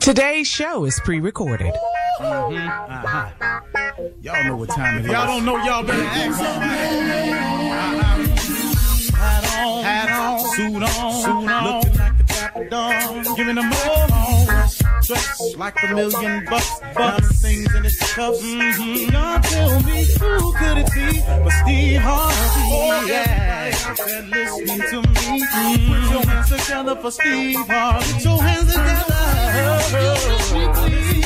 Today's show is pre-recorded. Uh-huh. Y'all know what time it is. Y'all don't know, y'all better ask Hat on, hat on, suit on, suit on, looking like a dapper dawn, giving them all like a million bucks, bucks, things in its cuffs. Mm-hmm. Tell me who could it be but Steve Harvey? Oh, yeah, been listening to me. Mm-hmm. Put your hands together for Steve Harvey. Put your hands together. Steve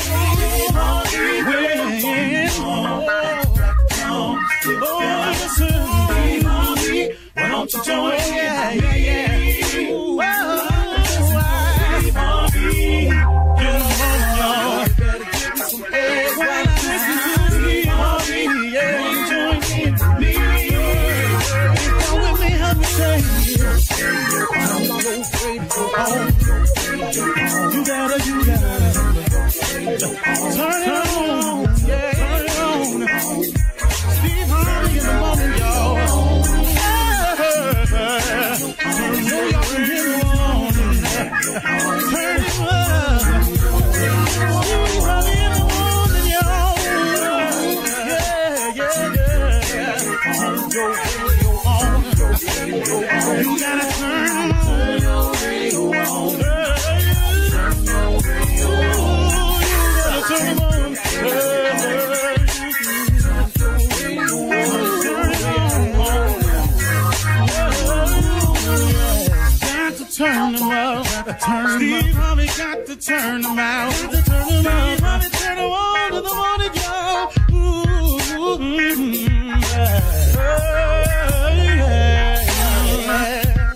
Harvey. When, oh, oh, listen. Why don't you join? Yeah, yeah, yeah. Turn Steve Harvey got to turn them out. Got To turn them out. Steve Harvey turn them on to the morning job. Ooh, mm-hmm, yeah. Yeah.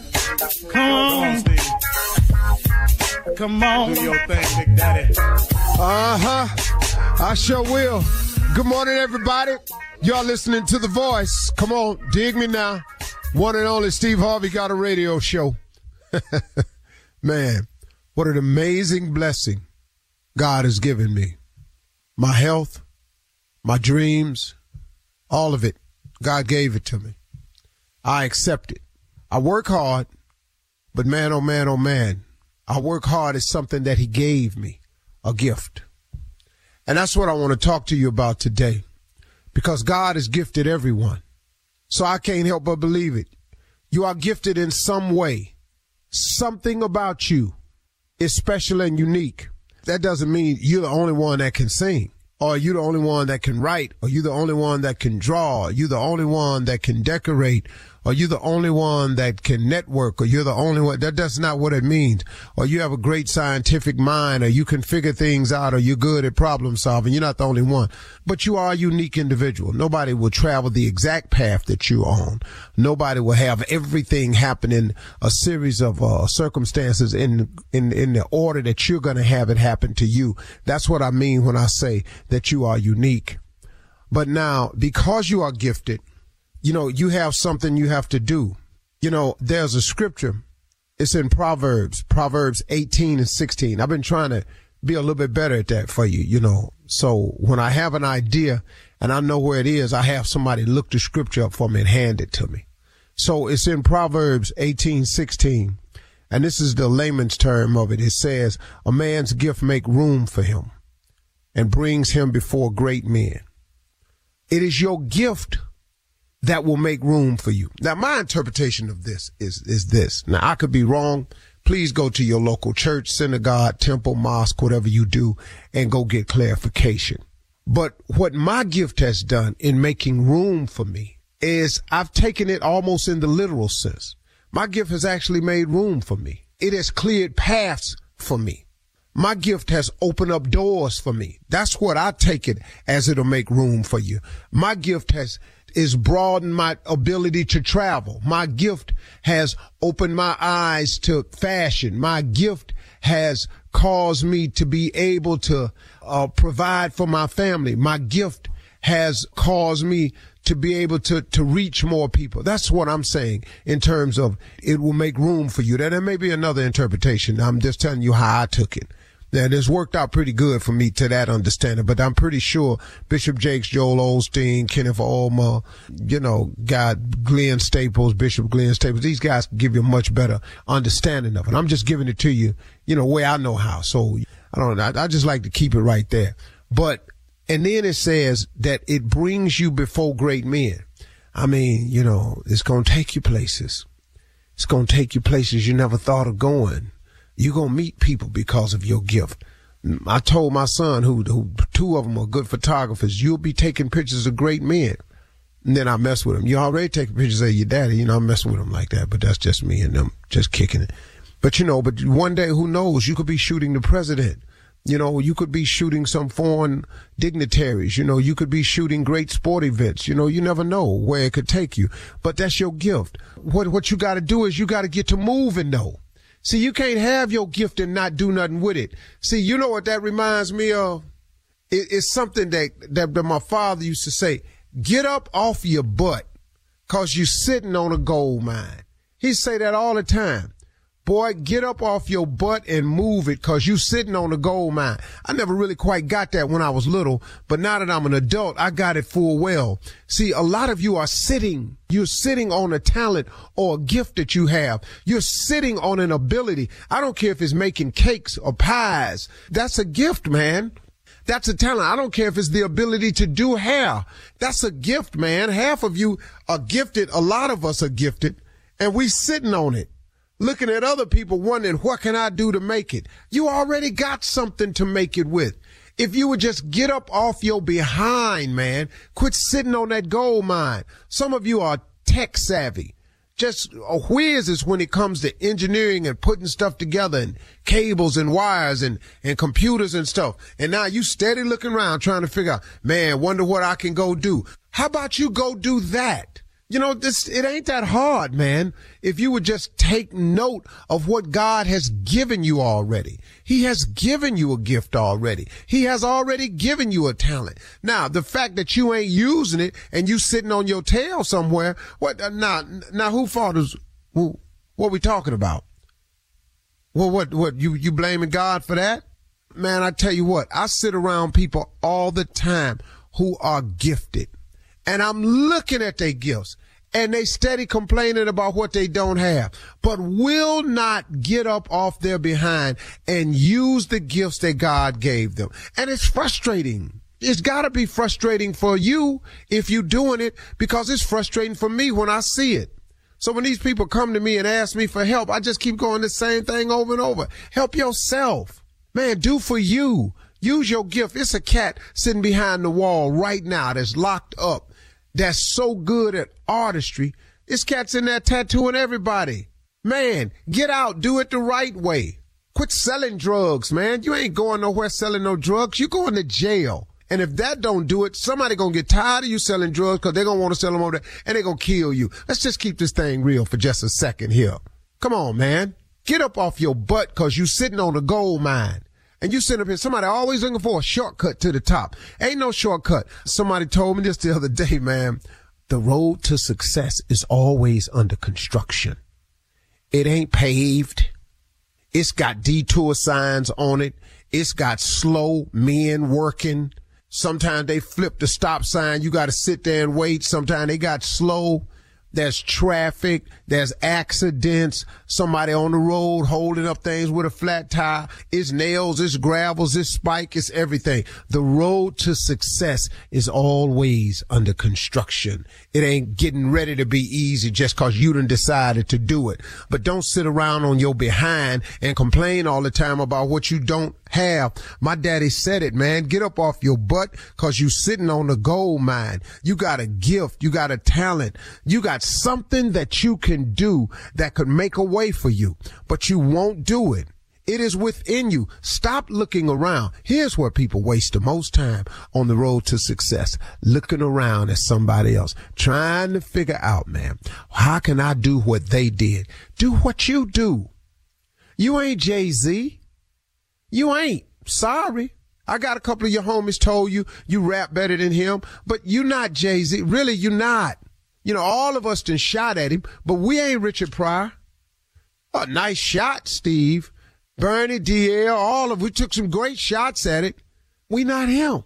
Come on, Steve. Come on. Do your thing, Big Daddy. Uh huh. I sure will. Good morning, everybody. Y'all listening to The Voice. Come on, dig me now. One and only Steve Harvey got a radio show. Man, what an amazing blessing God has given me. My health, my dreams, all of it. God gave it to me. I accept it. I work hard, but man, oh man, oh man, I work hard is something that He gave me, a gift. And that's what I want to talk to you about today because God has gifted everyone. So I can't help but believe it. You are gifted in some way. Something about you is special and unique. That doesn't mean you're the only one that can sing, or you're the only one that can write, or you're the only one that can draw, or you're the only one that can decorate, or you're the only one that can network, or you're the only one. That, that's not what it means. Or you have a great scientific mind, or you can figure things out, or you're good at problem solving. You're not the only one. But you are a unique individual. Nobody will travel the exact path that you're on. Nobody will have everything happen in a series of uh, circumstances in, in, in the order that you're going to have it happen to you. That's what I mean when I say that you are unique. But now, because you are gifted, you know, you have something you have to do. You know, there's a scripture. It's in Proverbs, Proverbs 18 and 16. I've been trying to be a little bit better at that for you, you know. So when I have an idea and I know where it is, I have somebody look the scripture up for me and hand it to me. So it's in Proverbs 18, 16. And this is the layman's term of it. It says, a man's gift make room for him and brings him before great men. It is your gift that will make room for you. Now, my interpretation of this is, is this. Now, I could be wrong. Please go to your local church, synagogue, temple, mosque, whatever you do, and go get clarification. But what my gift has done in making room for me is I've taken it almost in the literal sense. My gift has actually made room for me. It has cleared paths for me. My gift has opened up doors for me. That's what I take it as it'll make room for you. My gift has is broadened my ability to travel. My gift has opened my eyes to fashion. My gift has caused me to be able to uh, provide for my family. My gift has caused me to be able to, to reach more people. That's what I'm saying in terms of it will make room for you. That there may be another interpretation. I'm just telling you how I took it. And it's worked out pretty good for me to that understanding, but I'm pretty sure Bishop Jakes, Joel Osteen, Kenneth Ulmer, you know, God, Glenn Staples, Bishop Glenn Staples, these guys give you a much better understanding of it. I'm just giving it to you, you know, way I know how. So I don't know. I, I just like to keep it right there. But, and then it says that it brings you before great men. I mean, you know, it's going to take you places. It's going to take you places you never thought of going you're going to meet people because of your gift. Mm, I told my son, who, who two of them are good photographers, you'll be taking pictures of great men. And then I mess with them. You already taking pictures of your daddy. You know, I mess with them like that, but that's just me and them just kicking it. But you know, but one day, who knows? You could be shooting the president. You know, you could be shooting some foreign dignitaries. You know, you could be shooting great sport events. You know, you never know where it could take you. But that's your gift. What what you got to do is you got to get to moving know. See, you can't have your gift and not do nothing with it. See, you know what that reminds me of? It, it's something that, that, that my father used to say, get up off your butt cause you're sitting on a gold mine. He say that all the time. Boy, get up off your butt and move it cause you sitting on a gold mine. I never really quite got that when I was little, but now that I'm an adult, I got it full well. See, a lot of you are sitting, you're sitting on a talent or a gift that you have. You're sitting on an ability. I don't care if it's making cakes or pies. That's a gift, man. That's a talent. I don't care if it's the ability to do hair. That's a gift, man. Half of you are gifted. A lot of us are gifted and we sitting on it looking at other people wondering, what can I do to make it? You already got something to make it with. If you would just get up off your behind, man, quit sitting on that gold mine. Some of you are tech savvy. Just a whiz is when it comes to engineering and putting stuff together and cables and wires and, and computers and stuff. And now you steady looking around trying to figure out, man, wonder what I can go do. How about you go do that? You know, this, it ain't that hard, man. If you would just take note of what God has given you already. He has given you a gift already. He has already given you a talent. Now, the fact that you ain't using it and you sitting on your tail somewhere, what, uh, now, now who fault is, who, what we talking about? Well, what, what, you, you blaming God for that? Man, I tell you what, I sit around people all the time who are gifted and I'm looking at their gifts and they steady complaining about what they don't have, but will not get up off their behind and use the gifts that God gave them. And it's frustrating. It's gotta be frustrating for you if you're doing it because it's frustrating for me when I see it. So when these people come to me and ask me for help, I just keep going the same thing over and over. Help yourself. Man, do for you. Use your gift. It's a cat sitting behind the wall right now that's locked up that's so good at artistry This cats in there tattooing everybody. Man, get out. Do it the right way. Quit selling drugs, man. You ain't going nowhere selling no drugs. You going to jail. And if that don't do it, somebody gonna get tired of you selling drugs because they're gonna want to sell them over there and they're gonna kill you. Let's just keep this thing real for just a second here. Come on, man. Get up off your butt because you sitting on a gold mine. And you sit up here, somebody always looking for a shortcut to the top. Ain't no shortcut. Somebody told me this the other day, man. The road to success is always under construction. It ain't paved. It's got detour signs on it. It's got slow men working. Sometimes they flip the stop sign. You got to sit there and wait. Sometimes they got slow. There's traffic. There's accidents. Somebody on the road holding up things with a flat tire. It's nails. It's gravels. It's spike. It's everything. The road to success is always under construction. It ain't getting ready to be easy just cause you done decided to do it. But don't sit around on your behind and complain all the time about what you don't have. My daddy said it, man. Get up off your butt cause you sitting on a gold mine. You got a gift. You got a talent. You got something that you can do that could make a way for you, but you won't do it. It is within you. Stop looking around. Here's where people waste the most time on the road to success. Looking around at somebody else, trying to figure out, man, how can I do what they did? Do what you do. You ain't Jay-Z. You ain't. Sorry. I got a couple of your homies told you you rap better than him, but you not Jay-Z. Really, you not. You know, all of us done shot at him, but we ain't Richard Pryor. A nice shot, Steve. Bernie, DL, all of we took some great shots at it. We not him.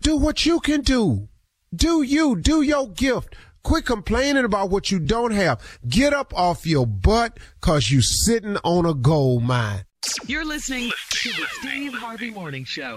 Do what you can do. Do you. Do your gift. Quit complaining about what you don't have. Get up off your butt cause you sitting on a gold mine. You're listening to the Steve Harvey Morning Show.